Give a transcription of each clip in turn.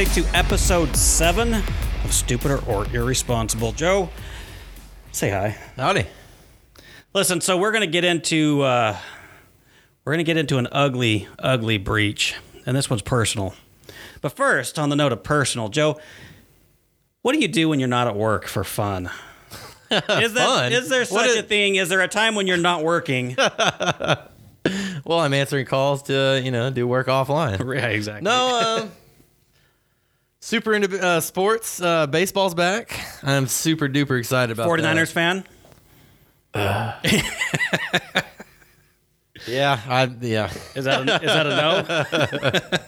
everybody to episode seven of Stupider or Irresponsible. Joe, say hi. Howdy. Listen, so we're gonna get into uh, we're gonna get into an ugly, ugly breach, and this one's personal. But first, on the note of personal, Joe, what do you do when you're not at work for fun? Is that Fun? is there such is- a thing? Is there a time when you're not working? Well, I'm answering calls to you know do work offline. yeah, exactly. No, um, super into uh, sports. Uh, baseball's back. I'm super duper excited about 49ers fan. That. Yeah, I yeah Is that a, is that a no?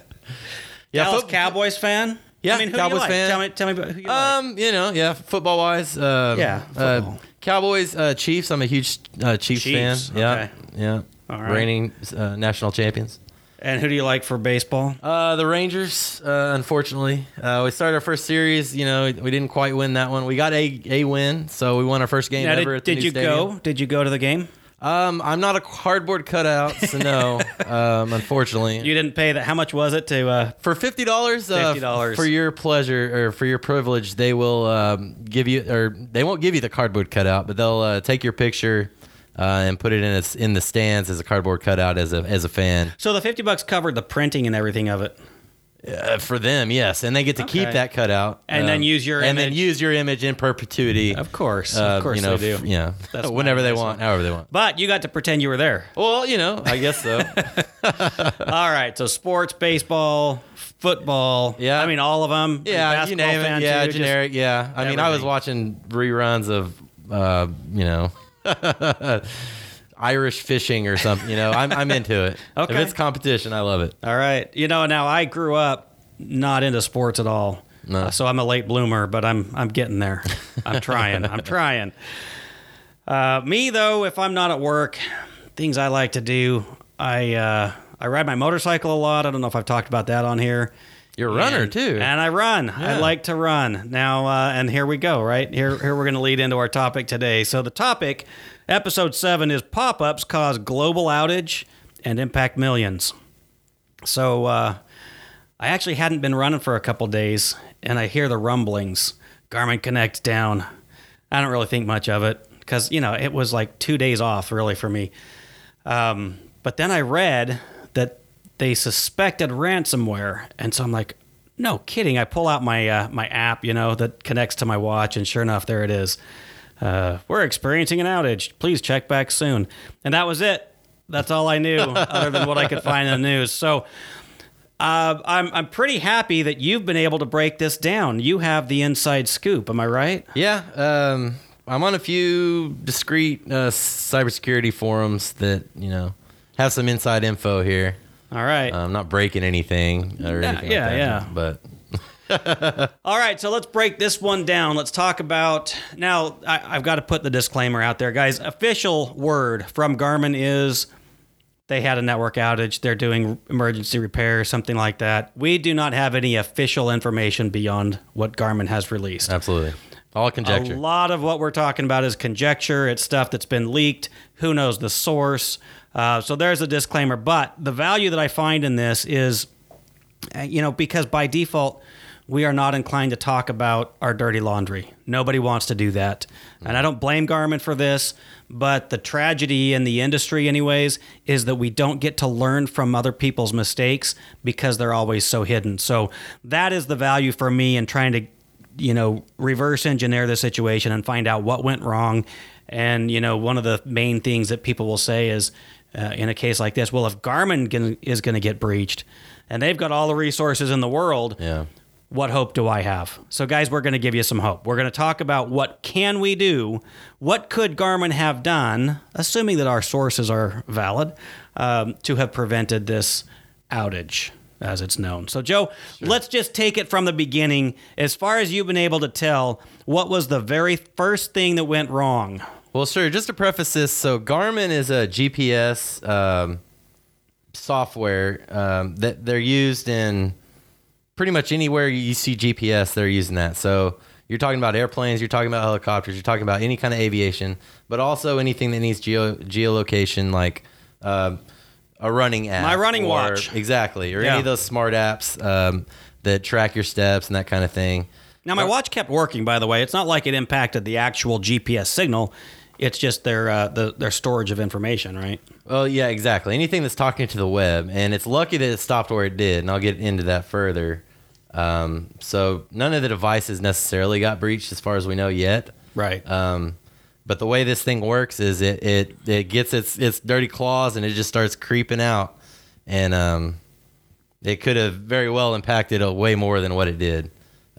yeah. Dallas fo- Cowboys fan. Yeah, I mean, who do Cowboys you like? fan. Tell me, tell me about who you like. Um, you know, yeah, football wise. Uh, Yeah, uh, football. Cowboys, uh, Chiefs. I'm a huge uh, Chiefs, Chiefs, fan. Yeah, okay. yeah. All right. Reigning uh, national champions. And who do you like for baseball? Uh, the Rangers, uh, unfortunately, uh, we started our first series. You know, we didn't quite win that one. We got a a win, so we won our first game Now, ever did, at the did you stadium. go? Did you go to the game? Um, I'm not a cardboard cutout, so no. um, unfortunately, You didn't pay that. How much was it to? Uh, for fifty dollars, uh, $50. for your pleasure or for your privilege, they will um, give you, or they won't give you the cardboard cutout, but they'll uh, take your picture uh, and put it in its, in the stands as a cardboard cutout as a as a fan. so the fifty bucks covered the printing and everything of it. Uh, for them, yes, and they get to keep that cutout And then use your and then image. use your image in perpetuity. Of course, uh, of course you know, they f- do. yeah, That's whenever they want, however they want. But you got to pretend you were there. Well, you know, I guess so. All right. So sports, baseball, football. Yeah. I mean all of them. yeah, you name it. Yeah, generic. Yeah, I mean, I was watching reruns of, uh, you know, Irish fishing or something. You know, I'm I'm into it. Okay. If it's competition, I love it. All right. You know, now I grew up not into sports at all. No. Uh, so I'm a late bloomer, but I'm I'm getting there. I'm trying. I'm trying. Uh, me though, if I'm not at work, things I like to do, I uh, I ride my motorcycle a lot. I don't know if I've talked about that on here. You're a runner And- too. And I run. I like to run. Now, uh, and here we go, right? Here, here we're going to lead into our topic today. So, the topic, episode seven, is pop ups cause global outage and impact millions. So, uh, I actually hadn't been running for a couple days, and I hear the rumblings. Garmin Connect down. I don't really think much of it because, you know, it was like two days off, really, for me. Um, but then I read they suspected ransomware, and so I'm like, no kidding. I pull out my uh, my app, you know, that connects to my watch, and sure enough, there it is. Uh, we're experiencing an outage. Please check back soon. And that was it. That's all I knew, other than what I could find in the news. So. Uh, I'm I'm pretty happy that you've been able to break this down. You have the inside scoop. Am I right? yeah, um, I'm on a few discrete uh, cybersecurity forums that you know have some inside info here. All right. Uh, I'm not breaking anything or Yeah, anything. yeah, like that, yeah. But All right, so let's break this one down. Let's talk about now. I, I've got to put the disclaimer out there, guys. Official word from Garmin is they had a network outage. They're doing emergency repair, something like that. We do not have any official information beyond what Garmin has released. absolutely, all conjecture. A lot of what we're talking about is conjecture. It's stuff that's been leaked. Who knows the source? Uh, so there's a disclaimer. But the value that I find in this is, uh, you know, because by default, we are not inclined to talk about our dirty laundry. Nobody wants to do that. And I don't blame Garmin for this, but the tragedy in the industry, anyways, is that we don't get to learn from other people's mistakes because they're always so hidden. So that is the value for me in trying to you know, reverse engineer the situation and find out what went wrong. And, you know, one of the main things that people will say is uh, in a case like this, well, if Garmin can, is going to get breached and they've got all the resources in the world, yeah. what hope do I have? So guys, we're going to give you some hope. We're going to talk about what can we do? What could Garmin have done, assuming that our sources are valid, um, to have prevented this outage as it's known. So Joe, let's just take it from the beginning. As far as you've been able to tell, what was the very first thing that went wrong? Well, sure. Just to preface this, so Garmin is a GPS um, software um, that they're used in pretty much anywhere you see GPS. They're using that. So you're talking about airplanes, you're talking about helicopters, you're talking about any kind of aviation, but also anything that needs geo geolocation, like uh, a running app. My running or- watch. Exactly. Or Yeah. any of those smart apps um, that track your steps and that kind of thing. Now my watch kept working. By the way, it's not like it impacted the actual GPS signal. It's just their uh, the, their storage of information, right? Well, yeah, exactly. Anything that's talking to the web, and it's lucky that it stopped where it did, and I'll get into that further. Um, so none of the devices necessarily got breached, as far as we know yet. Right. Um, but the way this thing works is it it it gets its its dirty claws and it just starts creeping out, and um, it could have very well impacted a way more than what it did.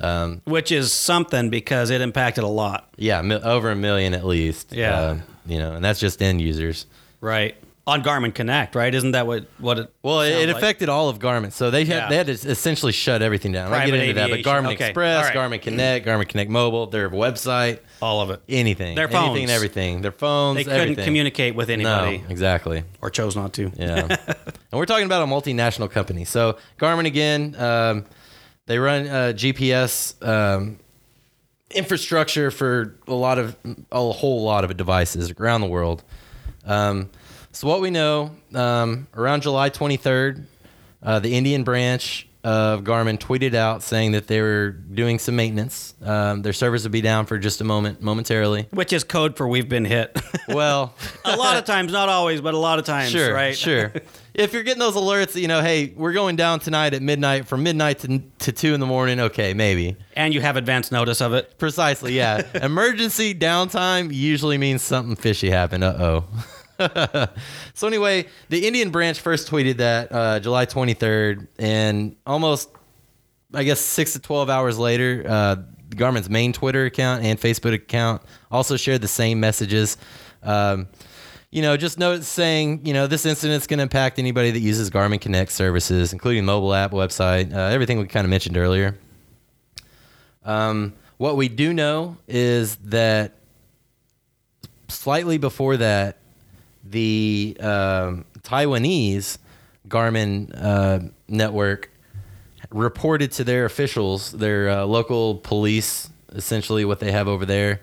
Um, Which is something because it impacted a lot. yeah, over a million at least. Yeah. Uh, you know, and that's just end users. Right. On Garmin Connect, right? Isn't that what what it? Well, it, it like? affected all of Garmin, so they had Yeah. they had to essentially shut everything down. I get Private into that, but. Garmin Okay. Express, right. Garmin Connect, Garmin Connect Mobile, their website, all of it. anything, Their anything phones. and everything, their phones, They couldn't everything. communicate with anybody No, exactly. or chose not to. Yeah, and we're talking about a multinational company. So Garmin again, um, they run uh, GPS um, infrastructure for a lot of a whole lot of devices around the world. Um, so what we know um, around July 23rd, uh, the Indian branch of Garmin tweeted out saying that they were doing some maintenance. Um, their servers would be down for just a moment, momentarily. Which is code for we've been hit. Well, a lot of times, not always, but a lot of times, sure, right? sure. If you're getting those alerts, you know, hey, we're going down tonight at midnight from midnight to, to two in the morning. Okay, maybe. And you have advance notice of it. Precisely, yeah. Emergency downtime usually means something fishy happened. Uh oh. so anyway, the Indian branch first tweeted that uh, July 23rd, and almost, I guess, six to 12 hours later, uh, Garmin's main Twitter account and Facebook account also shared the same messages. Um, you know, just note saying, you know, this incident's going to impact anybody that uses Garmin Connect services, including mobile app, website, uh, everything we kind of mentioned earlier. Um, what we do know is that slightly before that, the um, Taiwanese Garmin uh, network reported to their officials, their uh, local police, essentially what they have over there,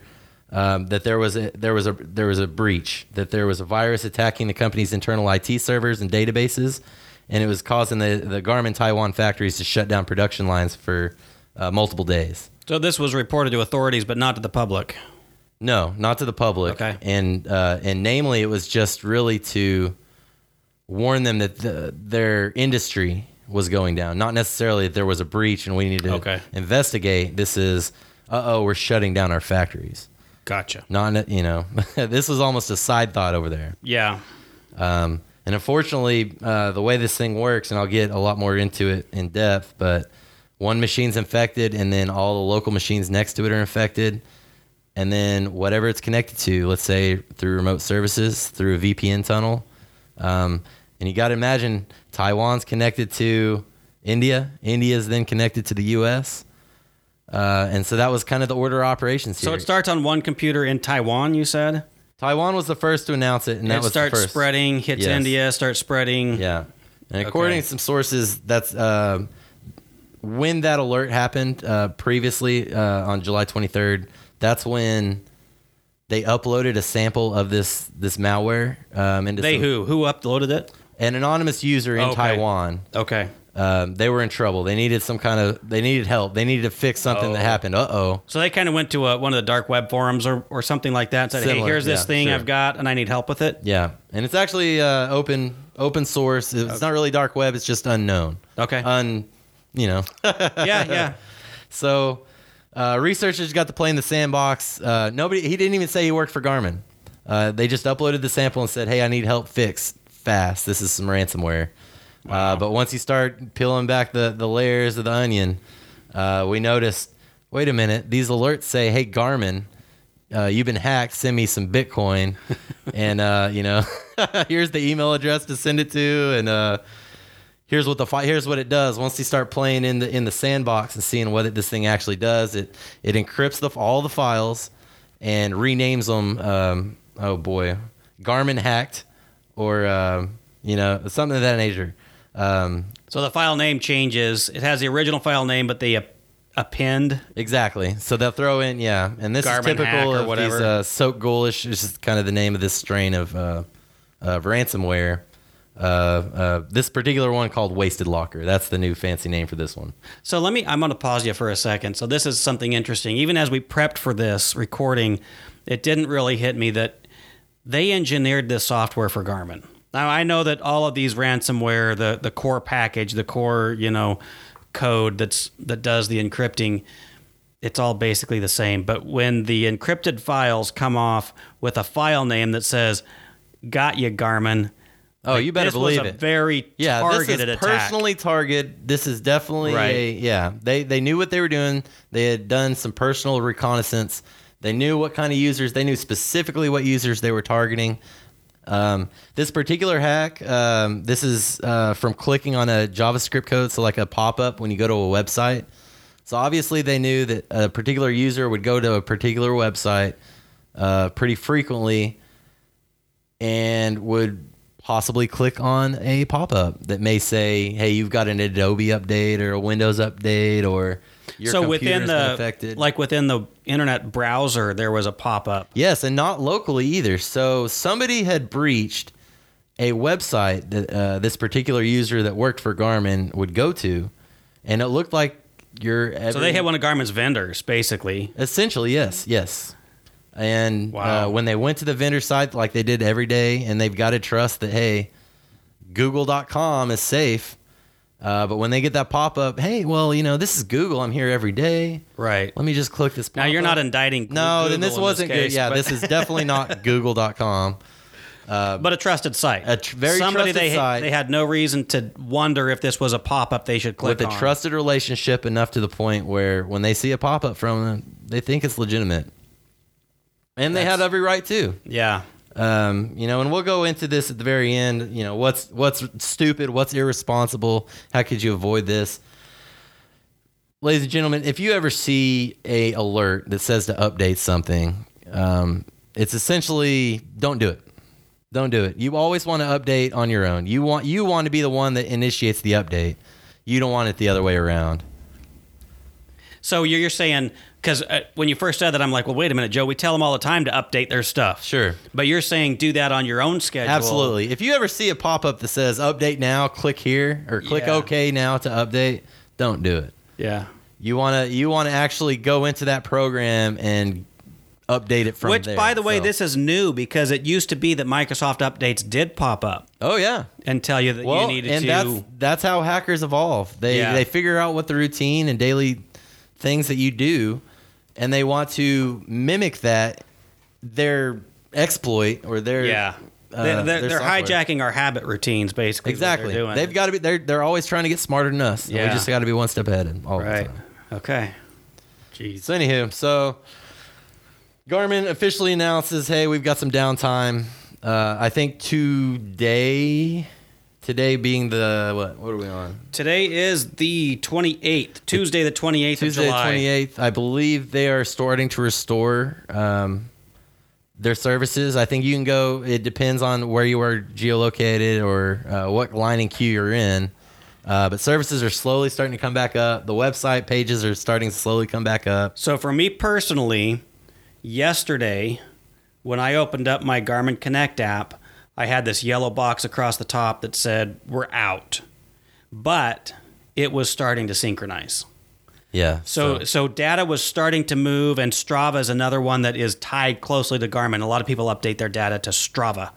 um, that there was a there was a there was a breach, that there was a virus attacking the company's internal IT servers and databases, and it was causing the the Garmin Taiwan factories to shut down production lines for uh, multiple days. So this was reported to authorities, but not to the public. No, not to the public. Okay. And uh, and namely, it was just really to warn them that the, their industry was going down. Not necessarily that there was a breach and we need to Okay. investigate. This is, uh oh, we're shutting down our factories. Gotcha. Not you know, this was almost a side thought over there. Yeah. Um, and unfortunately, uh, the way this thing works, and I'll get a lot more into it in depth, but one machine's infected, and then all the local machines next to it are infected. And then whatever it's connected to, let's say through remote services, through a VPN tunnel. Um, and you got to imagine Taiwan's connected to India. India's then connected to the US. Uh, and so that was kind of the order of operations here. So it starts on one computer in Taiwan. You said Taiwan was the first to announce it, and that it was starts spreading, hits Yes. India, starts spreading. Yeah. And according Okay. to some sources, that's uh, when that alert happened uh, previously uh, on July 23rd. That's when they uploaded a sample of this this malware um, into They some- who who uploaded it? an anonymous user in Okay. Taiwan. Okay. Um, they were in trouble. They needed some kind of they needed help. They needed to fix something that Oh. happened. Uh oh. So they kind of went to a, one of the dark web forums or, or something like that and said, hey, here's this yeah, thing sure. I've got and I need help with it. Yeah, and it's actually uh, open open source. It's not really dark web. It's just unknown. Okay. Un, you know. yeah, yeah. So, uh, researchers got to play in the sandbox. Uh, nobody, he didn't even say he worked for Garmin. Uh, they just uploaded the sample and said, "Hey, I need help fix fast. This is some ransomware." Uh, but once you start peeling back the the layers of the onion, uh, we noticed. Wait a minute. These alerts say, "Hey, Garmin." Uh, you've been hacked. Send me some Bitcoin, and uh, you know, here's the email address to send it to, and uh, here's what the fi- here's what it does. Once you start playing in the in the sandbox and seeing what it, this thing actually does, it it encrypts the all the files and renames them. Um, oh boy, Garmin hacked, or you know something of that nature. Um, So the file name changes. It has the original file name, but they ap- append. exactly. So they'll throw in yeah, and this Garmin is typical of whatever. these uh, soak ghoulish. Is just kind of the name of this strain of uh, of ransomware. Uh, uh, this particular one called Wasted Locker. That's the new fancy name for this one. So let me, I'm going to pause you for a second. So this is something interesting. Even as we prepped for this recording, it didn't really hit me that they engineered this software for Garmin. Now I know that all of these ransomware, the the core package, the core, you know, code that's that does the encrypting, it's all basically the same. But when the encrypted files come off with a file name that says "Got you, Garmin," Oh, you better this believe was a it. very yeah, targeted this is attack. personally targeted. This is definitely Right. a yeah. They they knew what they were doing. They had done some personal reconnaissance. They knew what kind of users. They knew specifically what users they were targeting. Um, this particular hack, um, this is uh, from clicking on a JavaScript code, so like a pop up when you go to a website. So obviously they knew that a particular user would go to a particular website uh, pretty frequently and would possibly click on a pop-up that may say, "Hey, you've got an Adobe update or a Windows update or your so within the affected." like within the internet browser, there was a pop up. yes, and not locally either. So somebody had breached a website that uh, this particular user that worked for Garmin would go to, and it looked like your So they had one of Garmin's vendors, basically. Essentially, yes, yes. And Wow. uh, when they went to the vendor site, like they did every day, and they've got to trust that hey, Google.com is safe. Uh, but when they get that pop up, hey, well, you know, this is Google. I'm here every day. Right. Let me just click this. Now you're not indicting. No, then this wasn't good. Yeah, but, this is definitely not Google.com. but a trusted site. A tr- very Somebody trusted they site. they had no reason to wonder if this was a pop up they should click with a on. trusted relationship enough to the point where when they see a pop up from them, they think it's legitimate, and they That's- had every right to. Yeah. Um, you know, and we'll go into this at the very end. You know, what's what's stupid, what's irresponsible, how could you avoid this? Ladies and gentlemen, if you ever see a alert that says to update something, um, it's essentially don't do it. Don't do it. You always want to update on your own. You want you want to be the one that initiates the update. You don't want it the other way around. So you're, you're saying because uh, when you first said that, I'm like, well, wait a minute, Joe. We tell them all the time to update their stuff. Sure. But you're saying do that on your own schedule. Absolutely. If you ever see a pop up that says update now, click here or click Yeah. OK now to update, don't do it. Yeah. You want to you want to actually go into that program and update it from Which, there. by the way, So- this is new because it used to be that Microsoft updates did pop up Oh yeah. and tell you that Well, you needed and to. that's that's how hackers evolve. They Yeah. they figure out what the routine and daily things that you do and they want to mimic that their exploit or their yeah. uh, they're they're, their they're hijacking our habit routines, basically. Exactly. They're doing. They've got to be. They're they're always trying to get smarter than us. Yeah. We just got to be one step ahead. and All right. The time. Okay. Jeez. So anywho, so Garmin officially announces, hey, we've got some downtime. Uh, I think today, today being the what? What are we on? Today is the 28th, Tuesday the 28th Tuesday, of July. twenty eighth. I believe they are starting to restore um, their services. I think you can go. It depends on where you are geolocated or uh, what line and queue you're in. Uh, but services are slowly starting to come back up. The website pages are starting to slowly come back up. So for me personally, yesterday when I opened up my Garmin Connect app, I had this yellow box across the top that said we're out. But it was starting to synchronize. Yeah. So, so data was starting to move, and Strava is another one that is tied closely to Garmin. A lot of people update their data to Strava,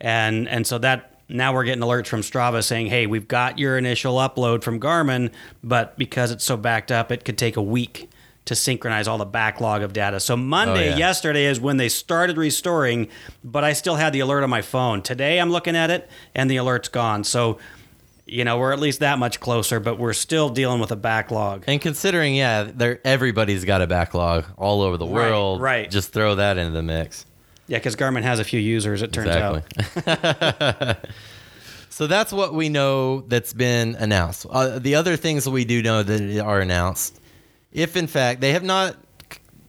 and and so that now we're getting alerts from Strava saying, "Hey, we've got your initial upload from Garmin, but because it's so backed up, it could take a week to synchronize all the backlog of data." So Monday, Oh, yeah. yesterday, is when they started restoring, but I still had the alert on my phone. Today, I'm looking at it, and the alert's gone. So. You know, we're at least that much closer, but we're still dealing with a backlog. And considering, yeah, everybody's got a backlog all over the world. right. Just throw that into the mix. Yeah, because Garmin has a few users, it turns out. so that's what we know that's been announced. Uh, the other things we do know that are announced, if in fact they have not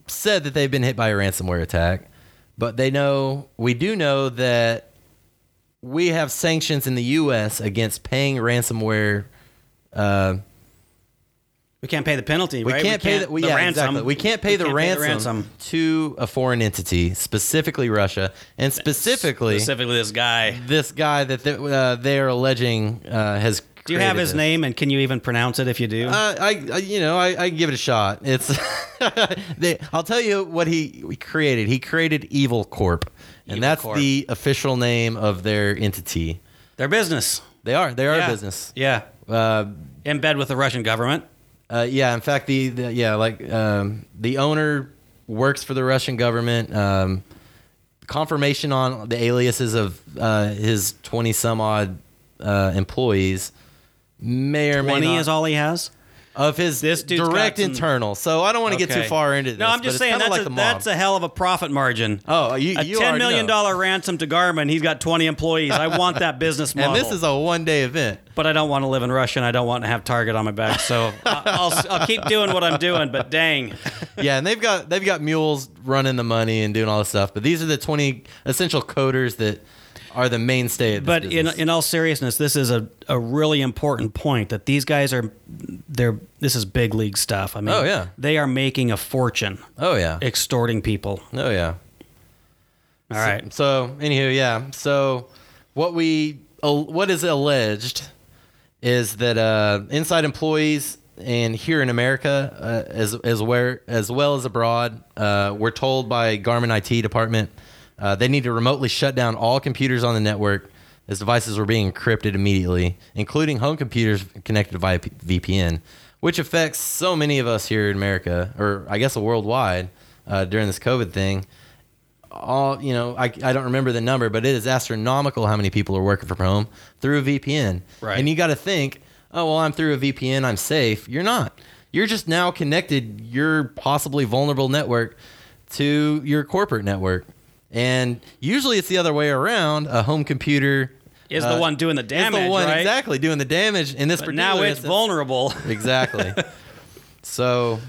said that they've been hit by a ransomware attack, but they know we do know that we have sanctions in the U.S. against paying ransomware uh, We can't pay the penalty, We right? can't pay the, the yeah, ransom. Exactly. We can't pay, We the, can't ransom ransom. to a foreign entity, specifically Russia, and specifically Specifically, this guy. this guy that they, uh, they are alleging uh, has. Do you have his name, and can you even pronounce it if you do? Uh, I, I, you know, I, I give it a shot. It's, they, I'll tell you what he, created. He created Evil Corp, and Evil that's Corp. the official name of their entity. Their business. They are, they are yeah. a business. Yeah. Uh, In bed with the Russian government. uh, yeah, in fact, the, the yeah, like um, the owner works for the Russian government. Um, confirmation on the aliases of uh, his twenty some odd uh, employees may or may 20 is all he has? of his This direct some- internal. So I don't want to get too far into this. No, I'm just saying that's, like a, that's a hell of a profit margin. oh, you, a you 10 already million dollar ransom to Garmin. He's got 20 employees. I want that business model. and this is a one day event. but I don't want to live in Russia and I don't want to have Target on my back. So I- I'll, I'll keep doing what I'm doing, but dang. yeah, and they've got they've got mules running the money and doing all this stuff. But these are the twenty essential coders that are the mainstay of this But in, business. in all seriousness, this is a, a really important point that these guys are, they're, this is big league stuff. I mean, Oh, yeah. they are making a fortune oh yeah, extorting people. oh yeah. All right. So, anywho, yeah. So, what we what is alleged is that uh, inside employees and here in America, uh, as as where as well as abroad, uh, we're told by Garmin IT department uh, they need to remotely shut down all computers on the network. As devices were being encrypted immediately, including home computers connected via P- VPN, which affects so many of us here in America, or I guess worldwide, uh, during this COVID thing. All you know I, I don't remember the number but it is astronomical how many people are working from home through a vpn Right. and you got to think oh well i'm through a vpn i'm safe. You're not. You're just now connected your possibly vulnerable network to your corporate network and usually it's the other way around a home computer Is uh, the one doing the is damage, the one right? exactly doing the damage in this But particular now it's instance. vulnerable. exactly so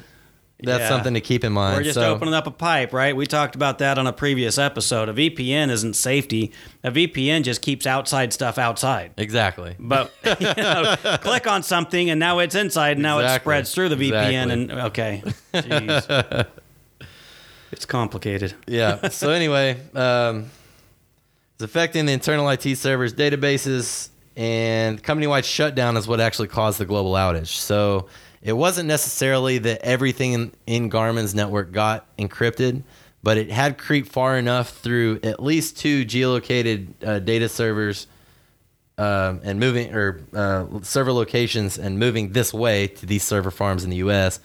that's Yeah. something to keep in mind We're just so, opening up a pipe, right? We talked about that on a previous episode. A VPN isn't safety. A VPN just keeps outside stuff outside. exactly But you know, click on something and now it's inside and now it spreads through the VPN Exactly. and okay. It's complicated. yeah. So anyway, um, it's affecting the internal IT servers, databases, and company-wide shutdown is what actually caused the global outage. So it wasn't necessarily that everything in, in Garmin's network got encrypted, but it had creeped far enough through at least two geolocated uh, data servers um, and moving or uh, server locations and moving this way to these server farms in the U.S.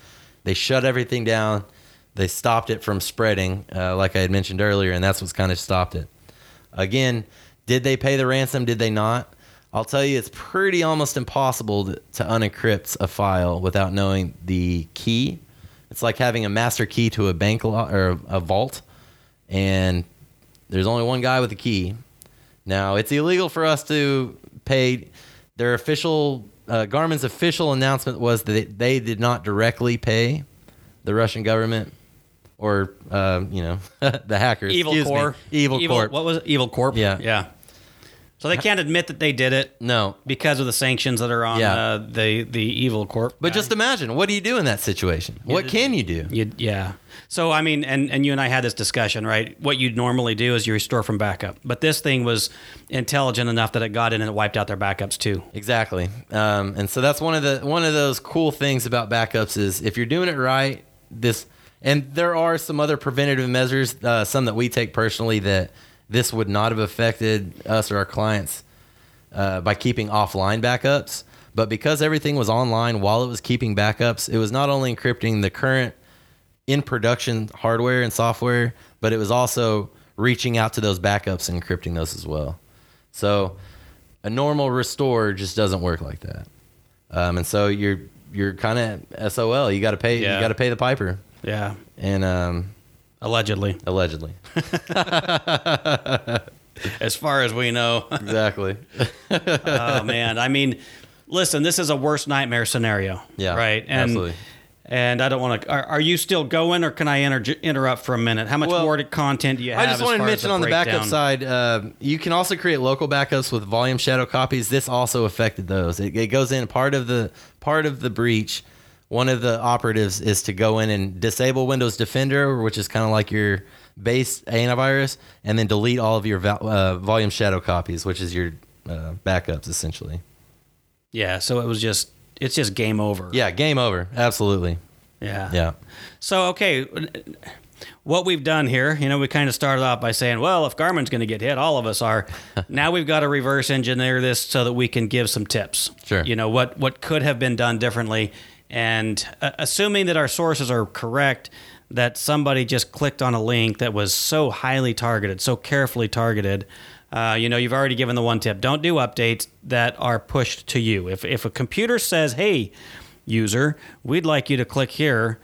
They shut everything down. They stopped it from spreading, uh, like I had mentioned earlier, and that's what's kind of stopped it. Again, did they pay the ransom? Did they not? I'll tell you, it's pretty almost impossible to, to unencrypt a file without knowing the key. It's like having a master key to a bank lo- or a vault, and there's only one guy with the key. Now, it's illegal for us to pay. Their official, uh, Garmin's official announcement was that they did not directly pay the Russian government or, uh, you know, the hackers. Evil excuse me. Corp. Evil, Corp. What was it? Evil Corp? Yeah. Yeah. So they can't admit that they did it No. because of the sanctions that are on Yeah. uh, the the Evil Corp. But guy. just imagine, what do you do in that situation? What can you do? You, yeah. So I mean, and and you and I had this discussion, right? What you'd normally do is you restore from backup, but this thing was intelligent enough that it got in and it wiped out their backups too. Exactly. Um, and so that's one of the one of those cool things about backups is if you're doing it right, this and there are some other preventative measures, uh, some that we take personally that this would not have affected us or our clients uh, by keeping offline backups. But because everything was online while it was keeping backups, it was not only encrypting the current in production hardware and software, but it was also reaching out to those backups and encrypting those as well. So a normal restore just doesn't work like that. Um, and so you're you're kind of SOL. You got to pay. Yeah. You got to pay the piper. Yeah. And um, Allegedly, allegedly, as far as we know. exactly. oh man, I mean, listen, this is a worst nightmare scenario. Yeah, Right. And, absolutely. And I don't want to. Are, are you still going, or can I inter- interrupt for a minute? How much Well, more content do you have? I just wanted to mention on the backup side, uh, you can also create local backups with volume shadow copies. This also affected those. It, it goes in part of the part of the breach one of the operatives is to go in and disable Windows Defender, which is kind of like your base antivirus, and then delete all of your val- uh, volume shadow copies, which is your uh, backups essentially. Yeah, so it was just it's just game over. Yeah, game over. Absolutely. Yeah. Yeah. So okay, what we've done here, you know, we kind of started off by saying, well, if Garmin's going to get hit, all of us are. now we've got to reverse engineer this so that we can give some tips. Sure. You know what what could have been done differently, and uh, assuming that our sources are correct, that somebody just clicked on a link that was so highly targeted, so carefully targeted. Uh, you know, you've already given the one tip. Don't do updates that are pushed to you. If if a computer says, "Hey, user, we'd like you to click here,"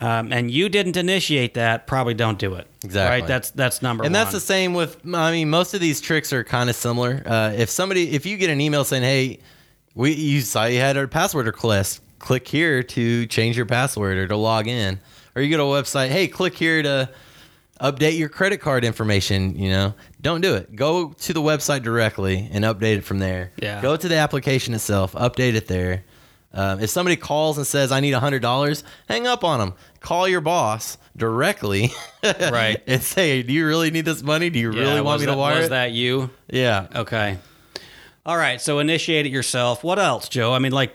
um, and you didn't initiate that, probably don't do it. Exactly. Right. That's that's number And one. that's the same with. I mean, most of these tricks are kind of similar. Uh, if somebody, if you get an email saying, "Hey, we you saw you had a password request. Click here to change your password or to log in," or you go to a website, "Hey, click here to update your credit card information." You know, don't do it. Go to the website directly and update it from there. Yeah. Go to the application itself, update it there. Um, if somebody calls and says, "I need hundred dollars," hang up on them. Call your boss directly, Right. and say, "Do you really need this money? Do you Yeah, really want me that, to wire Was it?" that you? Yeah. Okay. All right. So initiate it yourself. What else, Joe? I mean, like,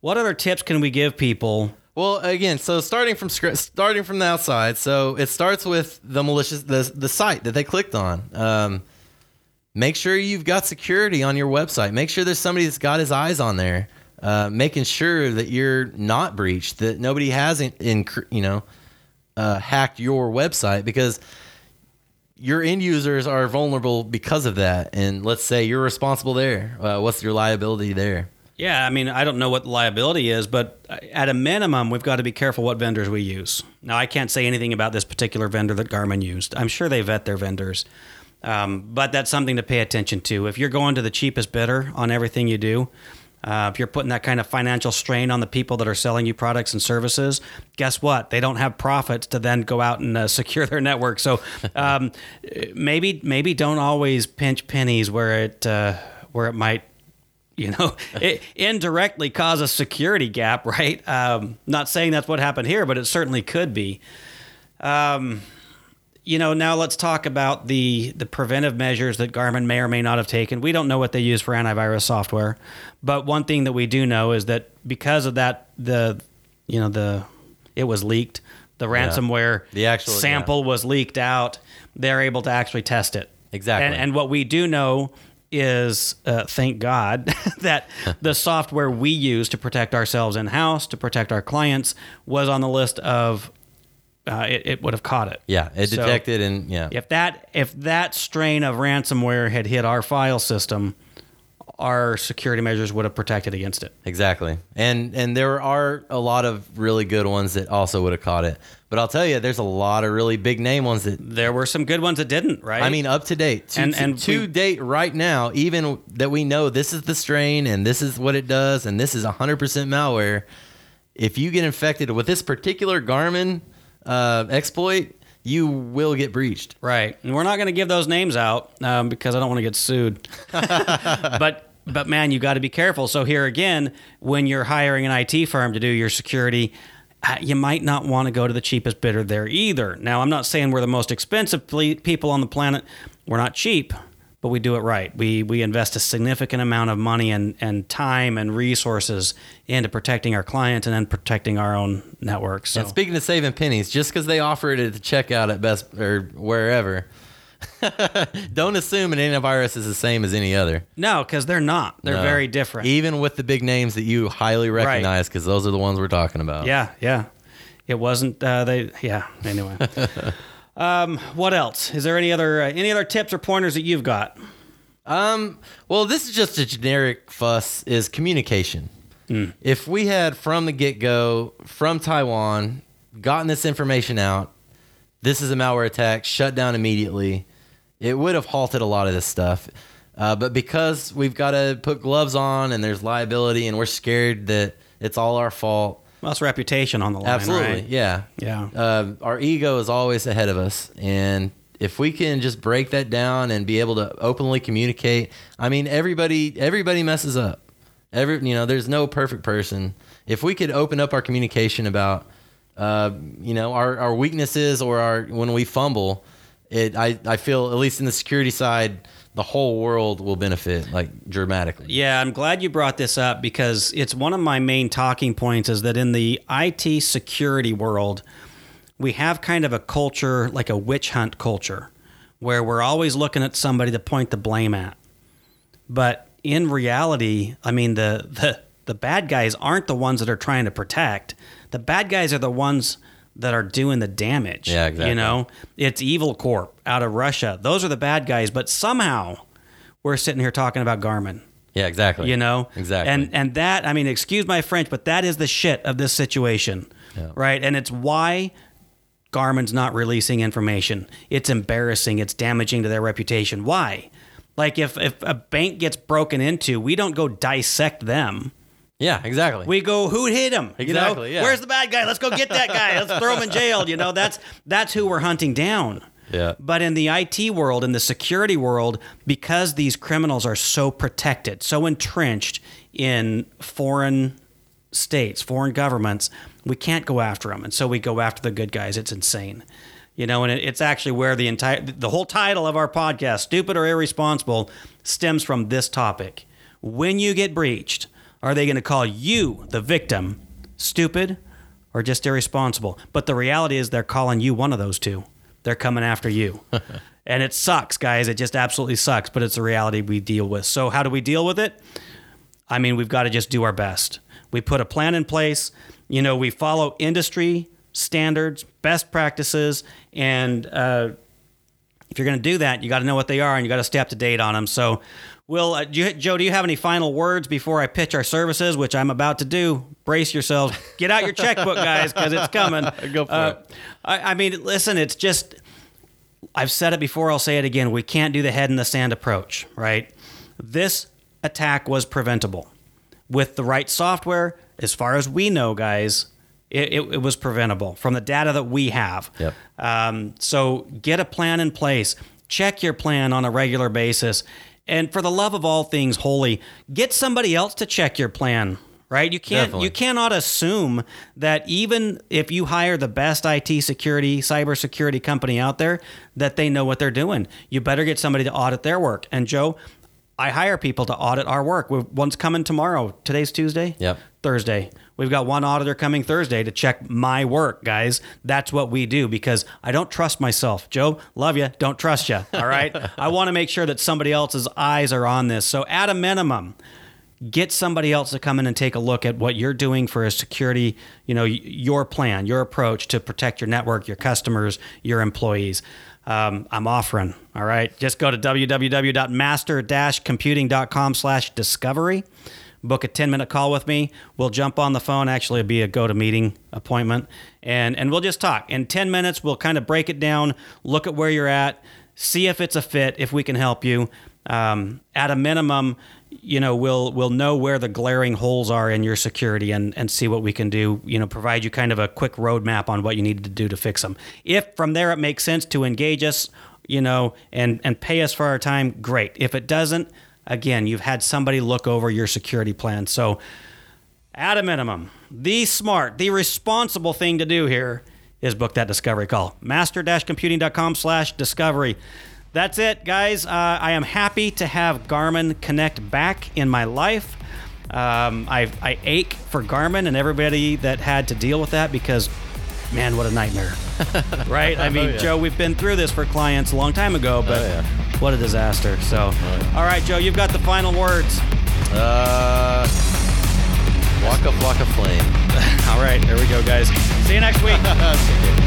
what other tips can we give people? Well, again, so starting from scr- starting from the outside, so it starts with the malicious the the site that they clicked on. Um, make sure you've got security on your website. Make sure there's somebody that's got his eyes on there, uh, making sure that you're not breached, that nobody hasn't in you know uh, hacked your website because your end users are vulnerable because of that. And let's say you're responsible there. Uh, what's your liability there? Yeah, I mean, I don't know what liability is, but at a minimum, we've got to be careful what vendors we use. Now, I can't say anything about this particular vendor that Garmin used. I'm sure they vet their vendors, um, but that's something to pay attention to. If you're going to the cheapest bidder on everything you do, uh, if you're putting that kind of financial strain on the people that are selling you products and services, guess what? They don't have profits to then go out and uh, secure their network. So um, maybe maybe don't always pinch pennies where it uh, where it might you know, it indirectly cause a security gap, right? Um, not saying that's what happened here, but it certainly could be. Um, you know, now let's talk about the the preventive measures that Garmin may or may not have taken. We don't know what they use for antivirus software, but one thing that we do know is that because of that, the you know the it was leaked. The ransomware The actual- sample was leaked out. They're able to actually test it. Exactly. And, and what we do know is, uh, thank God, that the software we use to protect ourselves in house, to protect our clients, was on the list of. Uh, it, it would have caught it. Yeah, it So- detected and yeah. If that if that strain of ransomware had hit our file system, our security measures would have protected against it. Exactly. And and there are a lot of really good ones that also would have caught it. But I'll tell you, there's a lot of really big name ones that There were some good ones that didn't, right? I mean up to date. To, And- to- and to we- date right now, even that we know this is the strain and this is what it does and this is 100% malware. If you get infected with this particular Garmin uh, exploit, you will get breached. Right, and we're not going to give those names out um, because I don't want to get sued. but but man, you got to be careful. So here again, when you're hiring an IT firm to do your security, uh, you might not want to go to the cheapest bidder there either. Now, I'm not saying we're the most expensive ple- people on the planet. We're not cheap, but we do it right. We we invest a significant amount of money and, and time and resources into protecting our clients and then protecting our own network. So And speaking of saving pennies, just because they offer it at the checkout at Best or wherever, don't assume an antivirus is the same as any other. no, because they're not. They're No. very different. Even with the big names that you highly recognize, because those are the ones we're talking about. Yeah, yeah. It wasn't. Uh, they. Yeah. Anyway. um, what else? Is there any other uh, any other tips or pointers that you've got? Um. Well, this is just a generic fuss. Is communication. If we had from the get go, from Taiwan, gotten this information out, this is a malware attack, shut down immediately, it would have halted a lot of this stuff. Uh, but because we've got to put gloves on and there's liability and we're scared that it's all our fault, Well, it's reputation on the line. absolutely, Right? yeah, Yeah. uh, our ego is always ahead of us and if we can just break that down and be able to openly communicate i mean everybody everybody messes up Every you know, there's no perfect person. If we could open up our communication about, uh, you know, our, our weaknesses or our when we fumble, it I I feel at least in the security side, the whole world will benefit like dramatically. Yeah, I'm glad you brought this up because it's one of my main talking points is that in the IT security world, we have kind of a culture, like a witch hunt culture, where we're always looking at somebody to point the blame at. But in reality, I mean the the the bad guys aren't the ones that are trying to protect. The bad guys are the ones that are doing the damage. Yeah, exactly. You know, it's Evil Corp out of Russia. Those are the bad guys, but somehow we're sitting here talking about Garmin. Yeah, exactly. You know, Exactly. and and that I mean, excuse my French, but that is the shit of this situation, Yeah. right? And it's why Garmin's not releasing information. It's embarrassing. It's damaging to their reputation. Why? Like if if a bank gets broken into, we don't go dissect them. Yeah, exactly. We go, who hit him? You know? Exactly, yeah. Where's the bad guy? Let's go get that guy. Let's throw him in jail. You know, that's that's who we're hunting down. Yeah. But in the IT world, in the security world, because these criminals are so protected, so entrenched in foreign states, foreign governments, we can't go after them, and so we go after the good guys. It's insane. You know, and it, it's actually where the entire the whole title of our podcast, "Stupid or Irresponsible," stems from this topic. When you get breached, are they going to call you, the victim, stupid or just irresponsible? But the reality is, they're calling you one of those two. They're coming after you. and it sucks, guys. It just absolutely sucks, but it's a reality we deal with. So, how do we deal with it? I mean, we've got to just do our best. We put a plan in place. You know, we follow industry standards, best practices, and uh, if you're going to do that, you got to know what they are and you got to stay up to date on them. So, Will, uh, do you, Joe, do you have any final words before I pitch our services, which I'm about to do? Brace yourselves. Get out your checkbook, guys, because it's coming. Go for Uh, it. I, I mean, listen, it's just, I've said it before, I'll say it again. We can't do the head in the sand approach, right? This attack was preventable. With the right software, as far as we know, guys, it, it, it was preventable from the data that we have. Yep. Um, so get a plan in place. Check your plan on a regular basis. And for the love of all things holy, get somebody else to check your plan. Right? You can't Definitely. you cannot assume that even if you hire the best IT security, cybersecurity company out there, that they know what they're doing. You better get somebody to audit their work. And Joe, I hire people to audit our work. One's coming tomorrow. Today's Tuesday. Yep. Thursday. We've got one auditor coming Thursday to check my work, guys. That's what we do because I don't trust myself. Joe, love you, don't trust you. All right. I want to make sure that somebody else's eyes are on this. So, at a minimum, get somebody else to come in and take a look at what you're doing for a security, you know, your plan, your approach to protect your network, your customers, your employees. Um, I'm offering. All right. Just go to www.master-computing.com slash discovery. Book a 10 minute call with me. We'll jump on the phone. Actually, it'll be a go to meeting appointment and, and we'll just talk. In 10 minutes, we'll kind of break it down, look at where you're at, see if it's a fit, if we can help you. Um, at a minimum, you know, we'll we'll know where the glaring holes are in your security and and see what we can do. You know, provide you kind of a quick roadmap on what you need to do to fix them. If from there it makes sense to engage us, you know, and and pay us for our time, great. If it doesn't, again, you've had somebody look over your security plan. So, at a minimum, the smart, the responsible thing to do here is book that discovery call. Master-computing.com slash discovery. That's it, guys. Uh, I am happy to have Garmin Connect back in my life. Um, I, I ache for Garmin and everybody that had to deal with that because, man, what a nightmare. right? I mean, Oh, yeah. Joe, we've been through this for clients a long time ago, but Oh, yeah. What a disaster. So, all right, Joe, you've got the final words. Uh, Waka Flocka Flame. All right, there we go, guys. See you next week.